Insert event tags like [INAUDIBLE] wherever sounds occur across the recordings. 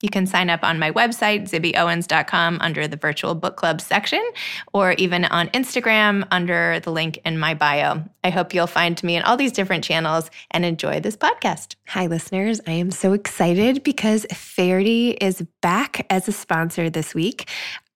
You can sign up on my website, zibbyowens.com, under the virtual book club section, or even on Instagram under the link in my bio. I hope you'll find me in all these different channels and enjoy this podcast. Hi, listeners. I am so excited because Faherty is back as a sponsor this week.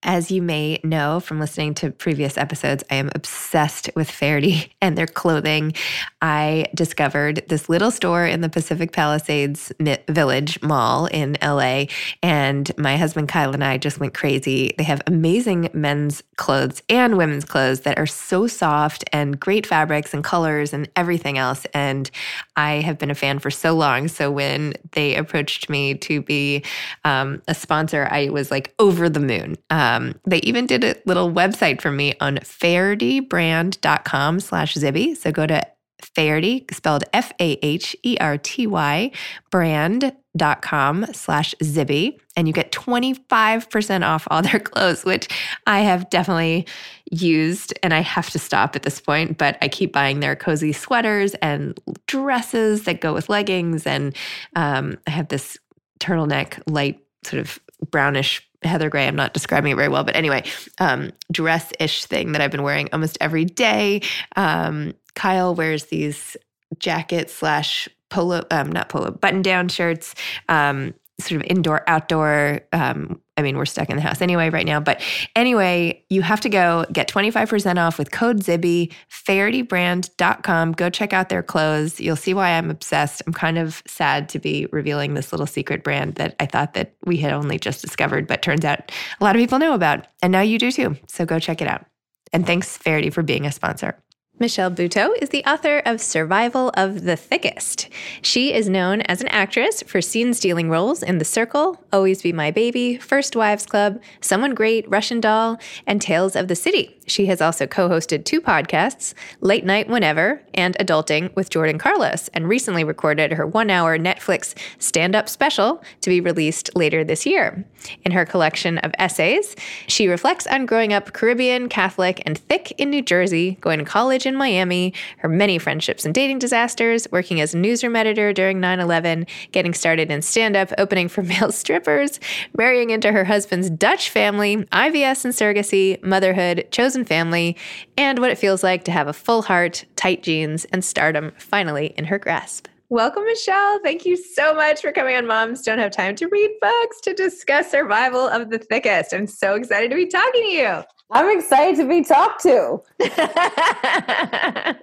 As you may know from listening to previous episodes, I am obsessed with Faherty [LAUGHS] and their clothing. I discovered this little store in the Pacific Palisades Village Mall in LA, and my husband Kyle and I just went crazy. They have amazing men's clothes and women's clothes that are so soft and great fabrics and colors and everything else. And I have been a fan for so long. So when they approached me to be um, a sponsor, I was like over the moon. Um, they even did a little website for me on fahertybrand.com slash Zibby. So go to Faherty, spelled F A H E R T Y, brand.com slash Zibby, and you get 25% off all their [LAUGHS] clothes, which I have definitely used and I have to stop at this point, but I keep buying their cozy sweaters and dresses that go with leggings. And um, I have this turtleneck, light sort of brownish heather gray. I'm not describing it very well, but anyway, um, dress ish thing that I've been wearing almost every day. Um, Kyle wears these jacket slash polo, um, not polo, button down shirts, um, sort of indoor, outdoor. Um, I mean, we're stuck in the house anyway right now. But anyway, you have to go get 25% off with code Zibby, fahertybrand.com. Go check out their clothes. You'll see why I'm obsessed. I'm kind of sad to be revealing this little secret brand that I thought that we had only just discovered, but turns out a lot of people know about. And now you do too. So go check it out. And thanks, Faherty, for being a sponsor. Michelle Buteau is the author of Survival of the Thickest. She is known as an actress for scene stealing roles in The Circle, Always Be My Maybe, First Wives Club, Someone Great, Russian Doll, and Tales of the City. She has also co hosted two podcasts, Late Night Whenever and Adulting with Jordan Carlos, and recently recorded her one hour Netflix stand up special to be released later this year. In her collection of essays, she reflects on growing up Caribbean, Catholic, and thick in New Jersey, going to college college in Miami, her many friendships and dating disasters, working as a newsroom editor during 9 11, getting started in stand up, opening for [LAUGHS] male strippers, marrying into her husband's Dutch family, IVF and surrogacy, motherhood, chosen family, and what it feels like to have a full heart, tight jeans, and stardom finally in her grasp. Welcome, Michelle. Thank you so much for coming on Moms Don't Have Time to Read Books to discuss Survival of the Thickest. I'm so excited to be talking to you. I'm excited to be talked to. [LAUGHS]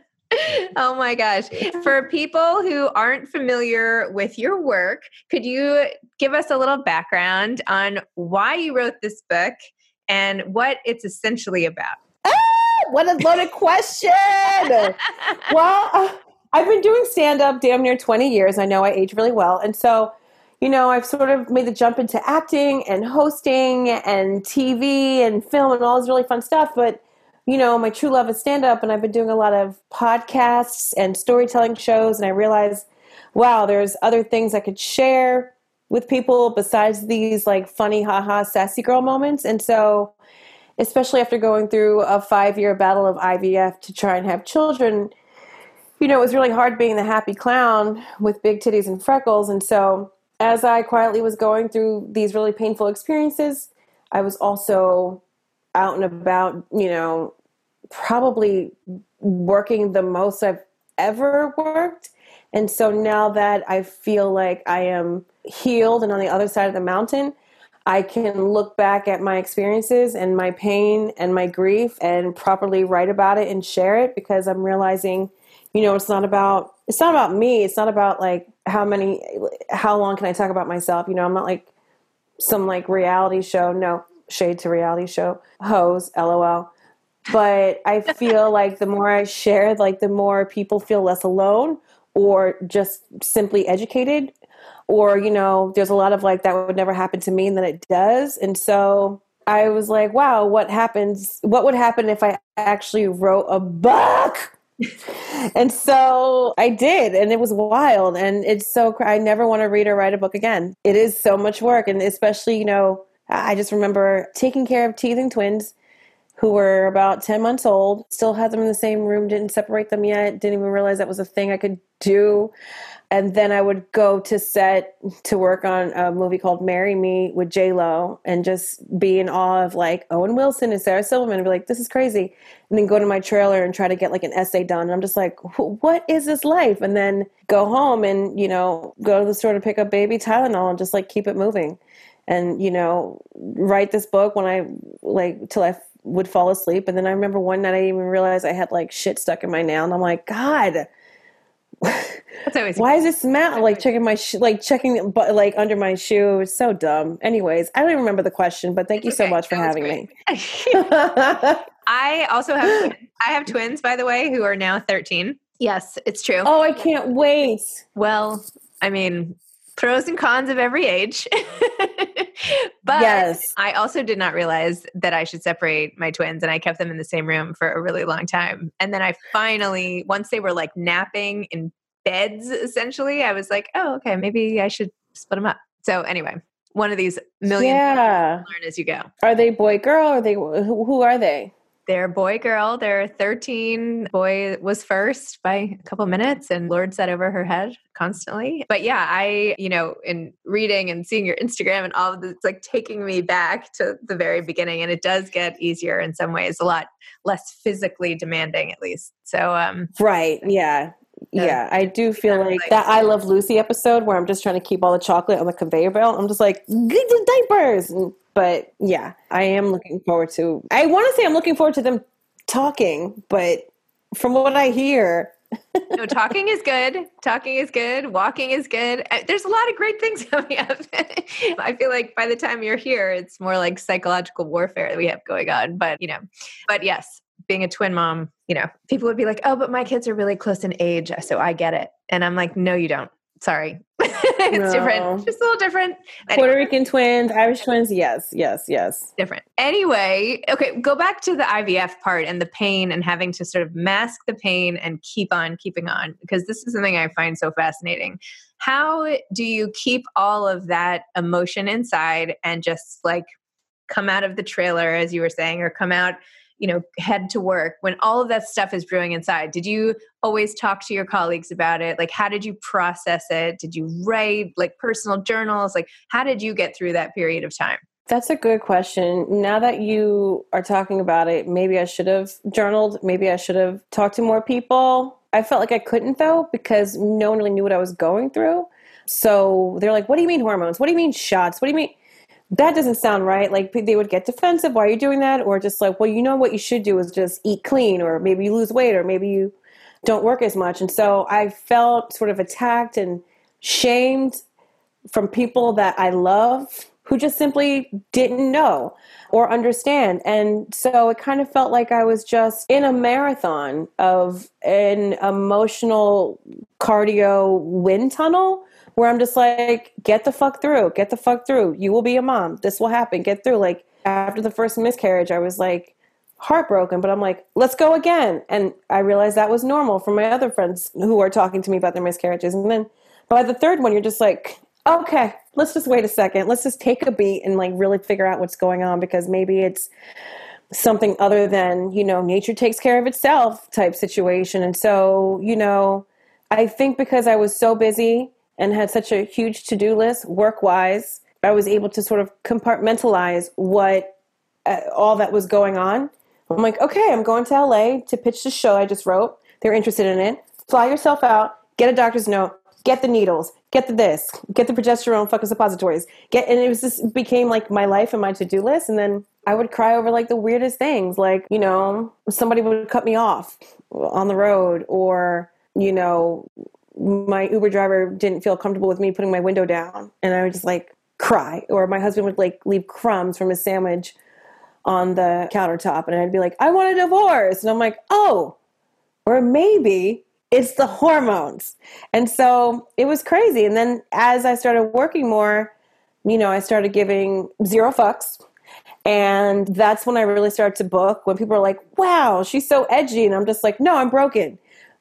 oh my gosh. For people who aren't familiar with your work, could you give us a little background on why you wrote this book and what it's essentially about? Ah, what a loaded [LAUGHS] question. well, uh, I've been doing stand up damn near 20 years. I know I age really well. And so, you know, I've sort of made the jump into acting and hosting and TV and film and all this really fun stuff. But, you know, my true love is stand up. And I've been doing a lot of podcasts and storytelling shows. And I realized, wow, there's other things I could share with people besides these like funny, haha, sassy girl moments. And so, especially after going through a five year battle of IVF to try and have children, you know, it was really hard being the happy clown with big titties and freckles. And so, as I quietly was going through these really painful experiences, I was also out and about, you know, probably working the most I've ever worked. And so now that I feel like I am healed and on the other side of the mountain, I can look back at my experiences and my pain and my grief and properly write about it and share it because I'm realizing you know it's not about it's not about me it's not about like how many how long can i talk about myself? You know i'm not like some like reality show no shade to reality show hoes lol. But i [LAUGHS] feel like the more i share like the more people feel less alone or just simply educated or you know there's a lot of like that would never happen to me and then it does. And so i was like wow what happens what would happen if i actually wrote a book and so I did, and it was wild. And it's so, I never want to read or write a book again. It is so much work. And especially, you know, I just remember taking care of teething twins who were about 10 months old, still had them in the same room, didn't separate them yet, didn't even realize that was a thing I could do and then I would go to set to work on a movie called "Marry Me" with J Lo, and just be in awe of like Owen Wilson and Sarah Silverman, and be like, "This is crazy," and then go to my trailer and try to get like an essay done. And I'm just like, "What is this life?" And then go home and you know go to the store to pick up baby Tylenol and just like keep it moving, and you know write this book when I like till I would fall asleep. And then I remember one night I even realized I had like shit stuck in my nail, and I'm like, God [LAUGHS] why is it smell like checking my sh- like checking but like under my shoe? It's so dumb. Anyways, I don't even remember the question, but thank you so much for having me. [LAUGHS] [LAUGHS] I also have I have twins, by the way, who are now thirteen. Yes, it's true. Oh, I can't wait. Well, I mean, pros and cons of every age. [LAUGHS] but yes. I also did not realize that I should separate my twins and I kept them in the same room for a really long time. And then I finally, once they were like napping in beds, essentially, I was like, oh, okay, maybe I should split them up. So anyway, one of these million yeah. learn as you go. Are they boy girl? Are they who, who are they? They're boy girl. They're 13. Boy was first by a couple minutes and Lord sat over her head constantly. But yeah, I, you know, in reading and seeing your Instagram and all of this, it's like taking me back to the very beginning. And it does get easier in some ways, a lot less physically demanding at least. So, um, right. Yeah yeah, I do feel like, like that I Love Lucy episode where I'm just trying to keep all the chocolate on the conveyor belt. I'm just like, get the diapers. But yeah, I am looking forward to. I want to say I'm looking forward to them talking, but from what I hear, [LAUGHS] no, talking is good. Talking is good. Walking is good. Uh, there's a lot of great things [LAUGHS] coming up. I feel like by the time you're here, it's more like psychological warfare that we have going on. But you know, but yes, being a twin mom, you know, people would be like, "Oh, but my kids are really close in age, so I get it." And I'm like, "No, you don't. Sorry, [LAUGHS] it's no. different. Just a little different." Anyway. Puerto Rican twins, Irish twins, yes, yes, yes. Different. Anyway, okay, go back to the IVF part and the pain and having to sort of mask the pain and keep on keeping on because this is something I find so fascinating. How do you keep all of that emotion inside and just like come out of the trailer as you were saying or come out you know, head to work, when all of that stuff is brewing inside, did you always talk to your colleagues about it? Like, how did you process it? Did you write like personal journals? Like, how did you get through that period of time? That's a good question. Now that you are talking about it, maybe I should have journaled. Maybe I should have talked to more people. I felt like I couldn't though because no one really knew what I was going through. So they're like, "What do you mean hormones? What do you mean shots? What do you mean?" That doesn't sound right. Like they would get defensive. Why are you doing that? Or just like, well, you know what you should do is just eat clean, or maybe you lose weight, or maybe you don't work as much. And so I felt sort of attacked and shamed from people that I love who just simply didn't know or understand. And so it kind of felt like I was just in a marathon of an emotional cardio wind tunnel where I'm just like, get the fuck through, get the fuck through. You will be a mom. This will happen. Get through. Like after the first miscarriage, I was like heartbroken, but I'm like, let's go again. And I realized that was normal for my other friends who are talking to me about their miscarriages. And then by the third one, you're just like, okay, let's just wait a second. Let's just take a beat and like really figure out what's going on because maybe it's something other than, you know, nature takes care of itself type situation. And so, you know, I think because I was so busy and had such a huge to do list work wise, I was able to sort of compartmentalize what uh, all that was going on. I'm like, okay, I'm going to LA to pitch the show I just wrote. They're interested in it. Fly yourself out, get a doctor's note, get the needles, get the this, get the progesterone fucking suppositories, get, and it was just became like my life and my to do list. And then I would cry over like the weirdest things, like, you know, somebody would cut me off on the road or, you know, my Uber driver didn't feel comfortable with me putting my window down. And I would just like cry. Or my husband would like leave crumbs from his sandwich on the countertop. And I'd be like, I want a divorce. And I'm like, oh, or maybe it's the hormones. And so it was crazy. And then as I started working more, you know, I started giving zero fucks. And that's when I really started to book when people are like, wow, she's so edgy. And I'm just like, no, I'm broken.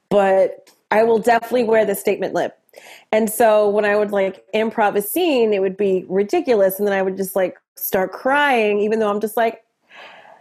But I will definitely wear the statement lip. And so when I would like improv a scene, it would be ridiculous. And then I would just like start crying, even though I'm just like,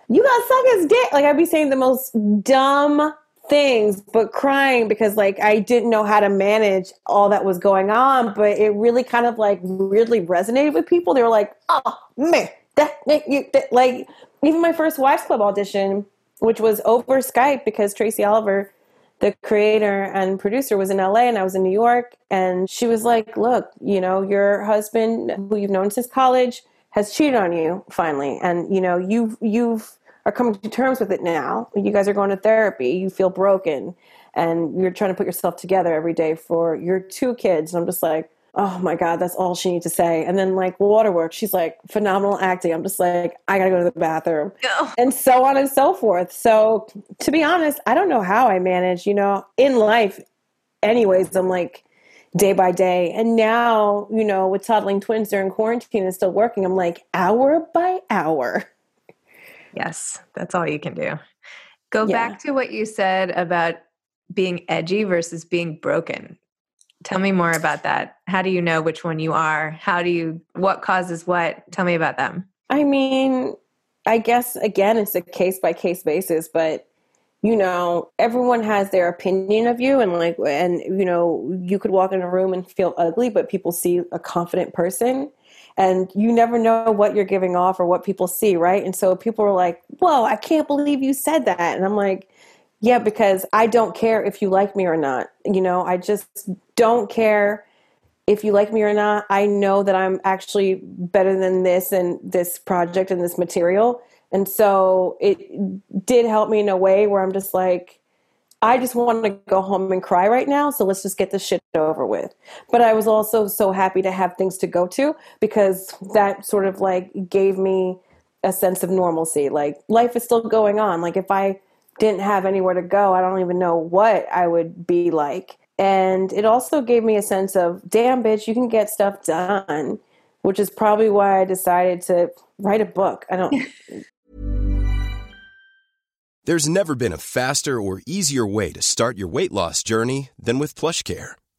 you got suck his dick. Like I'd be saying the most dumb things, but crying because like I didn't know how to manage all that was going on. But it really kind of like weirdly resonated with people. They were like, "Oh man, that, you that, like." Even my first Wives Club audition, which was over Skype because Tracy Oliver, the creator and producer, was in LA and I was in New York, and she was like, "Look, you know, your husband, who you've known since college." has cheated on you finally and you know you've you've are coming to terms with it now. You guys are going to therapy. You feel broken, and you're trying to put yourself together every day for your two kids. And I'm just like, oh my god, that's all she needs to say. And then like Waterworks, she's like phenomenal acting. I'm just like, I gotta go to the bathroom, and so on and so forth. So to be honest, I don't know how I manage. You know, in life, anyways, I'm like day by day. And now, you know, with toddling twins during quarantine and still working, I'm like hour by hour. Yes, that's all you can do. Go yeah. back to what you said about being edgy versus being broken. Tell me more about that. How do you know which one you are? How do you, what causes what? Tell me about them. I mean, I guess again, it's a case by case basis, but you know, everyone has their opinion of you and like, and you know, you could walk in a room and feel ugly, but people see a confident person and you never know what you're giving off or what people see, right? And so people are like, "Whoa, I can't believe you said that," and I'm like, "Yeah, because I don't care if you like me or not. You know, I just don't care." if you like me or not, I know that I'm actually better than this and this project and this material. And so it did help me in a way where I'm just like, I just want to go home and cry right now. So let's just get this shit over with. But I was also so happy to have things to go to because that sort of like gave me a sense of normalcy. Like life is still going on. Like if I didn't have anywhere to go, I don't even know what I would be like. And it also gave me a sense of, damn, bitch, you can get stuff done, which is probably why I decided to write a book. I don't. [LAUGHS] There's never been a faster or easier way to start your weight loss journey than with PlushCare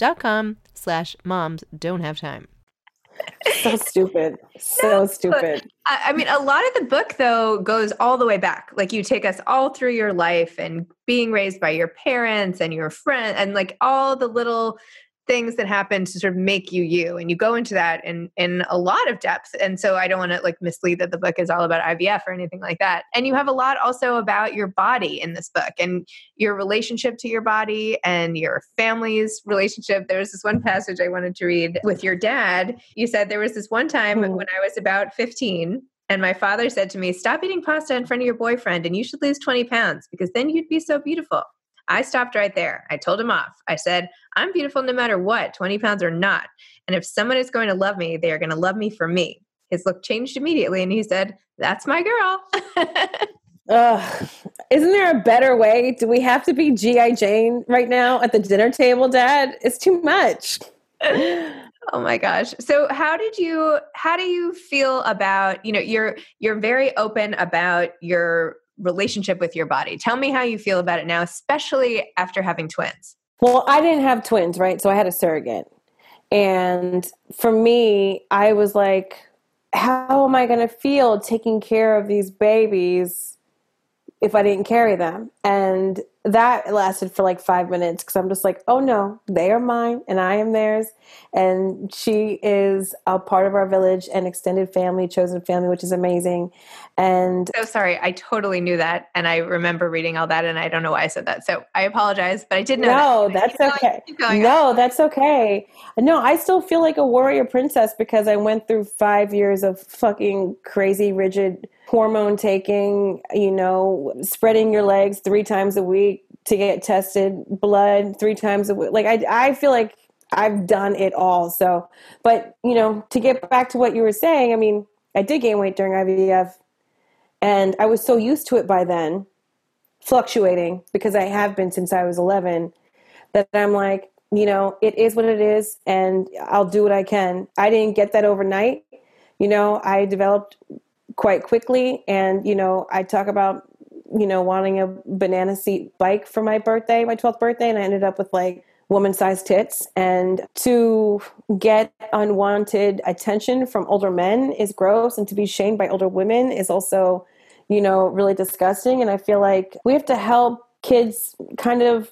dot com slash moms don't have time. So stupid. So stupid. I I mean, a lot of the book, though, goes all the way back. Like, you take us all through your life and being raised by your parents and your friend, and like all the little things that happen to sort of make you you. And you go into that in in a lot of depth. And so, I don't want to like mislead that the book is all about IVF or anything like that. And you have a lot also about your body in this book and your relationship to your body and your family's relationship. There was this one passage I wanted to read with your dad. You said there was this one time Hmm. when I was about 15 and my father said to me, Stop eating pasta in front of your boyfriend and you should lose 20 pounds because then you'd be so beautiful. I stopped right there. I told him off. I said, I'm beautiful no matter what, 20 pounds or not. And if someone is going to love me, they are going to love me for me. His look changed immediately and he said, That's my girl. [LAUGHS] Ugh. Isn't there a better way? Do we have to be G.I. Jane right now at the dinner table, Dad? It's too much. Oh my gosh. So how did you how do you feel about, you know, you're you're very open about your relationship with your body. Tell me how you feel about it now, especially after having twins. Well, I didn't have twins, right? So I had a surrogate. And for me, I was like, how am I going to feel taking care of these babies if I didn't carry them? And that lasted for like five minutes because I'm just like, oh no, they are mine and I am theirs. And she is a part of our village and extended family, chosen family, which is amazing. And So sorry, I totally knew that and I remember reading all that and I don't know why I said that. So I apologize, but I did know no, that. that's okay. going. No, that's okay. No, I still feel like a warrior princess because I went through five years of fucking crazy, rigid hormone taking, you know, spreading your legs three times a week to get tested, blood three times a week. Like, I, I feel like I've done it all. So, but, you know, to get back to what you were saying, I mean, I did gain weight during IVF and I was so used to it by then, fluctuating because I have been since I was 11 that I'm like, you know, it is what it is, and I'll do what I can. I didn't get that overnight. You know, I developed quite quickly, and you know, I talk about, you know, wanting a banana seat bike for my birthday, my 12th birthday, and I ended up with like woman sized tits. And to get unwanted attention from older men is gross, and to be shamed by older women is also you know, really disgusting. And I feel like we have to help kids kind of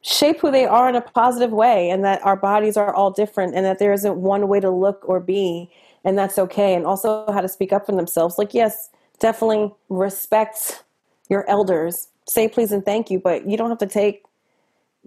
shape who they are in a positive way and that our bodies are all different and that there isn't one way to look or be and that's okay and also how to speak up for themselves like yes definitely respect your elders say please and thank you but you don't have to take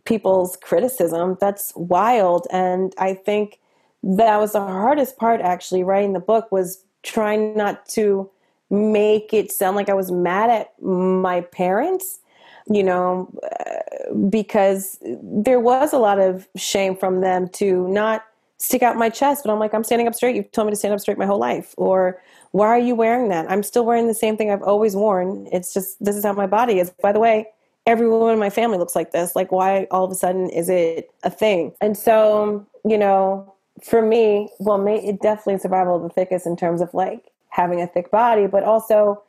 people's criticism. That's wild. And i think that was the hardest part actually writing the book was trying not to make it sound like i was mad at my parents you know, uh, because there was a lot of shame from them to not stick out my chest. But I'm like, I'm standing up straight. You've told me to stand up straight my whole life. Or why are you wearing that? I'm still wearing the same thing I've always worn. It's just, this is how my body is. By the way, every woman in my family looks like this. Like, why all of a sudden is it a thing? And so, you know, for me, well, it definitely survival of the thickest in terms of like having a thick body, but also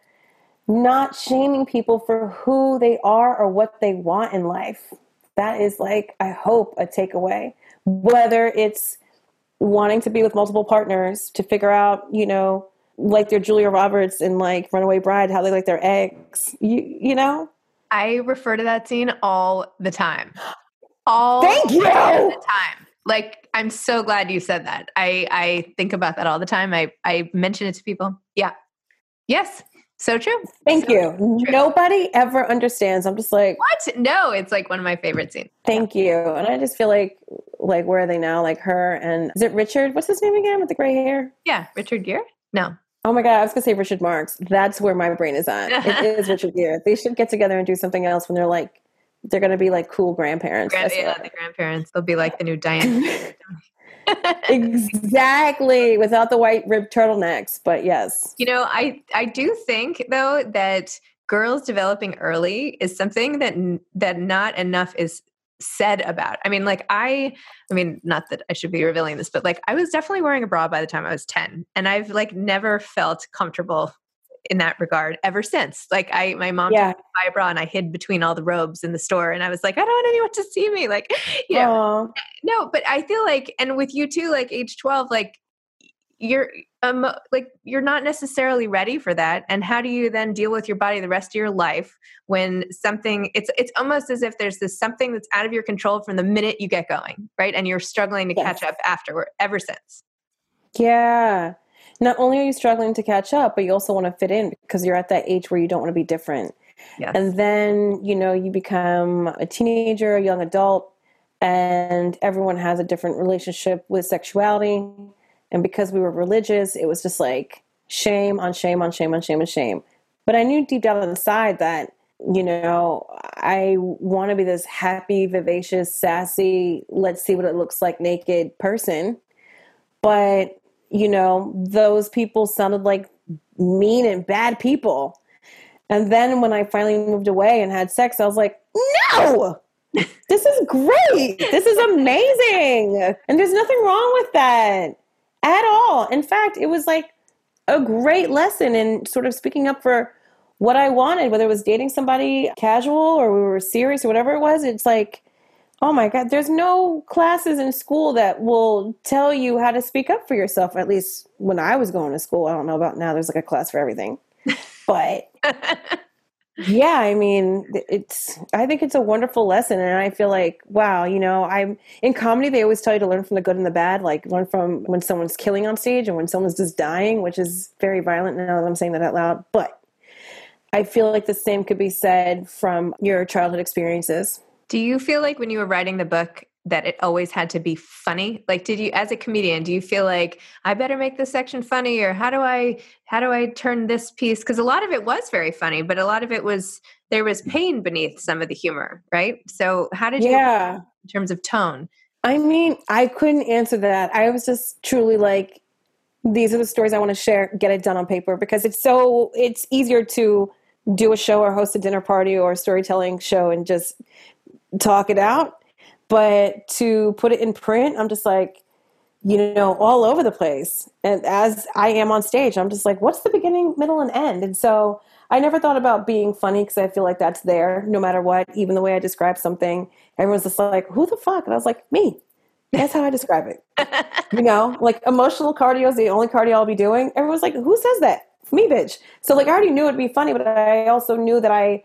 not shaming people for who they are or what they want in life. That is like, I hope, a takeaway. Whether it's wanting to be with multiple partners to figure out, you know, like their Julia Roberts in like Runaway Bride, how they like their eggs. You you know? I refer to that scene all the time. All Thank you. the time. Like I'm so glad you said that. I I think about that all the time. I I mention it to people. Yeah. Yes. So true. Thank so you. True. Nobody ever understands. I'm just like, what? No, it's like one of my favorite scenes. Thank you. And I just feel like, like, where are they now? Like her and is it Richard? What's his name again with the gray hair? Yeah, Richard Gere. No. Oh my god, I was gonna say Richard Marx. That's where my brain is at. it [LAUGHS] is Richard Gere. They should get together and do something else when they're like, they're gonna be like cool grandparents. Grand, yeah, the grandparents. They'll be like the new Diane. [LAUGHS] [LAUGHS] exactly without the white ribbed turtlenecks but yes. You know i i do think though that girls developing early is something that that not enough is said about. I mean like i i mean not that i should be revealing this but like i was definitely wearing a bra by the time i was 10 and i've like never felt comfortable in that regard ever since. Like I, my mom yeah. took my bra and I hid between all the robes in the store, and I was like, I don't want anyone to see me. Like, [LAUGHS] you know, no. But I feel like, and with you too, like age twelve, like you're um like you're not necessarily ready for that and how do you then deal with your body the rest of your life when something it's it's almost as if there's this something that's out of your control from the minute you get going right and you're struggling to yes. catch up afterward ever since yeah not only are you struggling to catch up, but you also want to fit in because you're at that age where you don't want to be different. Yes. And then, you know, you become a teenager, a young adult, and everyone has a different relationship with sexuality. And because we were religious, it was just like shame on shame on shame on shame on shame. But I knew deep down inside that, you know, I want to be this happy, vivacious, sassy, let's see what it looks like naked person. But you know, those people sounded like mean and bad people. And then when I finally moved away and had sex, I was like, no, [LAUGHS] this is great. This is amazing. And there's nothing wrong with that at all. In fact, it was like a great lesson in sort of speaking up for what I wanted, whether it was dating somebody casual or we were serious or whatever it was. It's like, Oh my God, there's no classes in school that will tell you how to speak up for yourself. At least when I was going to school, I don't know about now, there's like a class for everything. But [LAUGHS] yeah, I mean, it's, I think it's a wonderful lesson. And I feel like, wow, you know, I'm in comedy, they always tell you to learn from the good and the bad, like learn from when someone's killing on stage and when someone's just dying, which is very violent now that I'm saying that out loud. But I feel like the same could be said from your childhood experiences. Do you feel like when you were writing the book that it always had to be funny? Like did you as a comedian, do you feel like I better make this section funny or how do I how do I turn this piece cuz a lot of it was very funny, but a lot of it was there was mm. pain beneath some of the humor, right? So how did you Yeah. in terms of tone? I mean, I couldn't answer that. I was just truly like these are the stories I want to share, get it done on paper because it's so it's easier to do a show or host a dinner party or a storytelling show and just talk it out. But to put it in print, I'm just like, you know, all over the place. And as I am on stage, I'm just like, what's the beginning, middle, and end? And so I never thought about being funny because I feel like that's there no matter what. Even the way I describe something, everyone's just like, who the fuck? And I was like, me. That's how I describe it. you know, like emotional cardio is the only cardio I'll be doing. Everyone's like, who says that? me, bitch. So like I already knew it'd be funny, but I also knew that I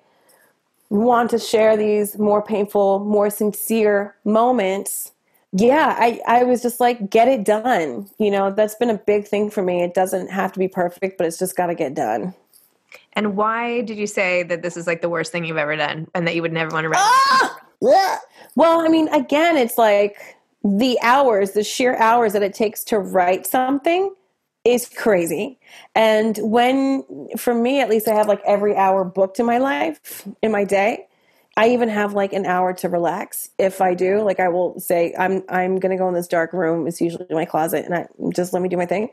want to share these more painful, more sincere moments. Yeah, I, I was just like, get it done. You know, that's been a big thing for me. It doesn't have to be perfect, but it's just got to get done. And why did you say that this is like the worst thing you've ever done and that you would never want to write? Ah! Well, I mean, again, it's like the hours, the sheer hours that it takes to write something is crazy. And when, for me at least, I have like every hour booked in my life, in my day. I even have like an hour to relax if I do. Like I will say, I'm I'm gonna go in this dark room. It's usually my closet, and I just let me do my thing.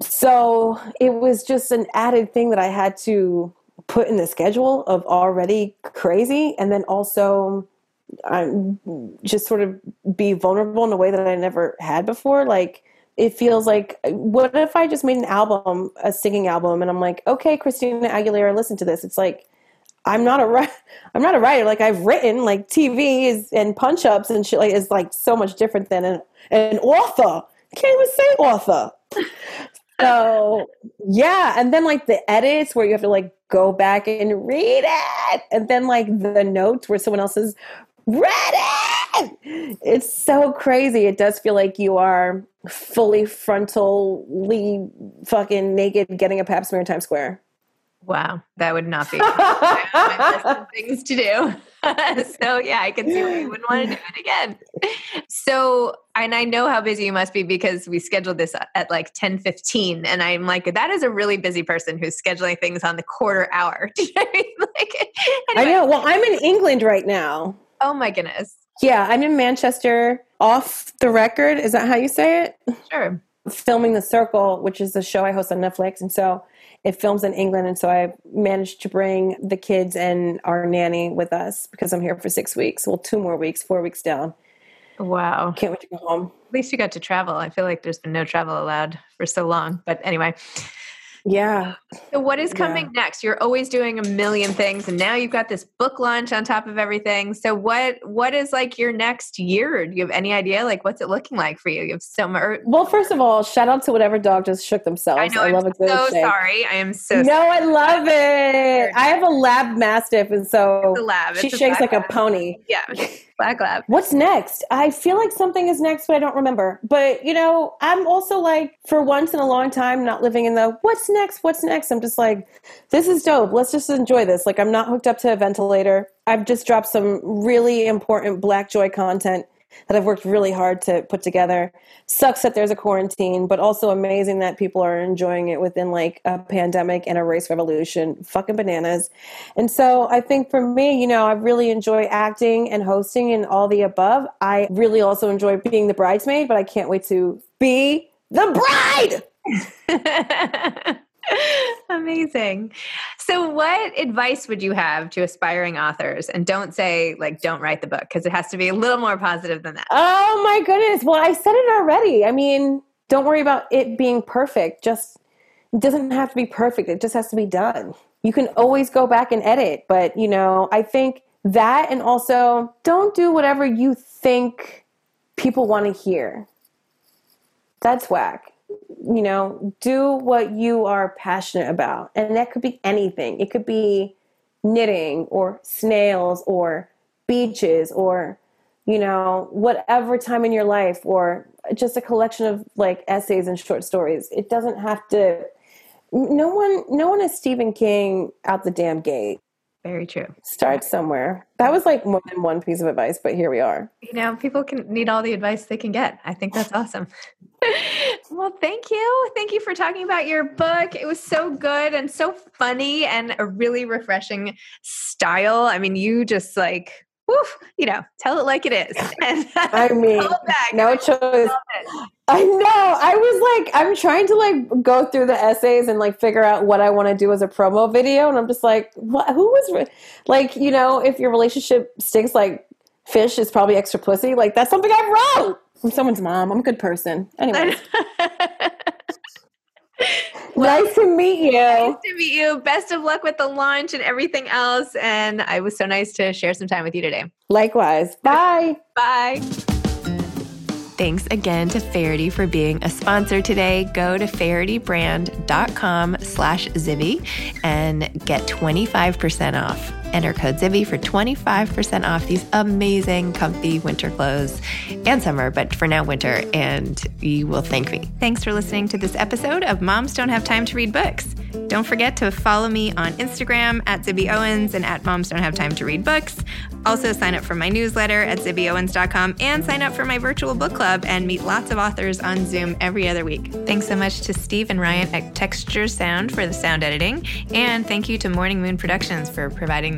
So it was just an added thing that I had to put in the schedule of already crazy, and then also I'm just sort of be vulnerable in a way that I never had before. Like it feels like what if I just made an album, a singing album, and I'm like, okay, Christina Aguilera, listen to this. It's like I'm not a [LAUGHS] I'm not a writer. Like I've written like TV is and punch ups and shit like is like so much different than an an author. Can't even say author. [LAUGHS] So yeah, and then like the edits where you have to like go back and read it, and then like the notes where someone else has read it. It's so crazy. It does feel like you are fully frontally fucking naked getting a pap smear in Times Square. Wow, that would not be my list of things to do. [LAUGHS] so yeah, I can see why you wouldn't want to do it again. So, and I know how busy you must be because we scheduled this at like ten fifteen, and I'm like, that is a really busy person who's scheduling things on the quarter hour. [LAUGHS] like, anyway. I know. Well, I'm in England right now. Oh my goodness. Yeah, I'm in Manchester. Off the record, is that how you say it? Sure. Filming The Circle, which is a show I host on Netflix, and so it films in England, and so I managed to bring the kids and our nanny with us because I'm here for six weeks. Well, two more weeks, four weeks down. Wow. Can't wait to go home. At least you got to travel. I feel like there's been no travel allowed for so long. But anyway. Yeah. So what is coming yeah. next? You're always doing a million things and now you've got this book launch on top of everything. So what what is like your next year? Do you have any idea like what's it looking like for you? You have so much er, Well, first of all, shout out to whatever dog just shook themselves. I know I love I'm a good so shake. sorry. I am so No, sorry. I love it. [LAUGHS] I have a lab mastiff and so a lab. she shakes like a pony. Yeah. [LAUGHS] Black lab. What's next? I feel like something is next, but I don't remember. But you know, I'm also like, for once in a long time, not living in the what's next, what's next. I'm just like, this is dope. Let's just enjoy this. Like, I'm not hooked up to a ventilator. I've just dropped some really important Black Joy content that I've worked really hard to put together. Sucks that there's a quarantine, but also amazing that people are enjoying it within like a pandemic and a race revolution. Fucking bananas. And so I think for me, you know, I really enjoy acting and hosting and all the above. I really also enjoy being the bridesmaid, but I can't wait to be the bride. [LAUGHS] [LAUGHS] Amazing. So, what advice would you have to aspiring authors? And don't say, like, don't write the book because it has to be a little more positive than that. Oh, my goodness. Well, I said it already. I mean, don't worry about it being perfect. Just, it doesn't have to be perfect, it just has to be done. You can always go back and edit. But, you know, I think that and also don't do whatever you think people want to hear. That's whack you know, do what you are passionate about. And that could be anything. It could be knitting or snails or beaches or, you know, whatever time in your life or just a collection of like essays and short stories. It doesn't have to no one no one is Stephen King out the damn gate. Very true. Start somewhere. That was like more than one piece of advice, but here we are. You know, people can need all the advice they can get. I think that's awesome. [LAUGHS] well, thank you. Thank you for talking about your book. It was so good and so funny and a really refreshing style. I mean, you just like woof, you know, tell it like it is. [LAUGHS] [LAUGHS] And I mean, no choice. I know. I was like, I'm trying to like go through the essays and like figure out what I want to do as a promo video, and I'm just like, what? Who was re-? like, you know, if your relationship stinks like fish, is probably extra pussy. Like that's something I wrote. I'm someone's mom. I'm a good person. Anyway. [LAUGHS] well, nice to meet you. Nice to meet you. Best of luck with the launch and everything else. And I was so nice to share some time with you today. Likewise. Bye. Bye. Thanks again to Faherty for being a sponsor today. Go to fahertybrand.com slash Zibby and get 25% off. Enter code Zibby for 25% off these amazing, comfy winter clothes and summer, but for now, winter, and you will thank me. Thanks for listening to this episode of Moms Don't Have Time to Read Books. Don't forget to follow me on Instagram at Zibby Owens and at Moms Don't Have Time to Read Books. Also, sign up for my newsletter at zibbyowens.com and sign up for my virtual book club and meet lots of authors on Zoom every other week. Thanks so much to Steve and Ryan at Texture Sound for the sound editing. And thank you to Morning Moon Productions for providing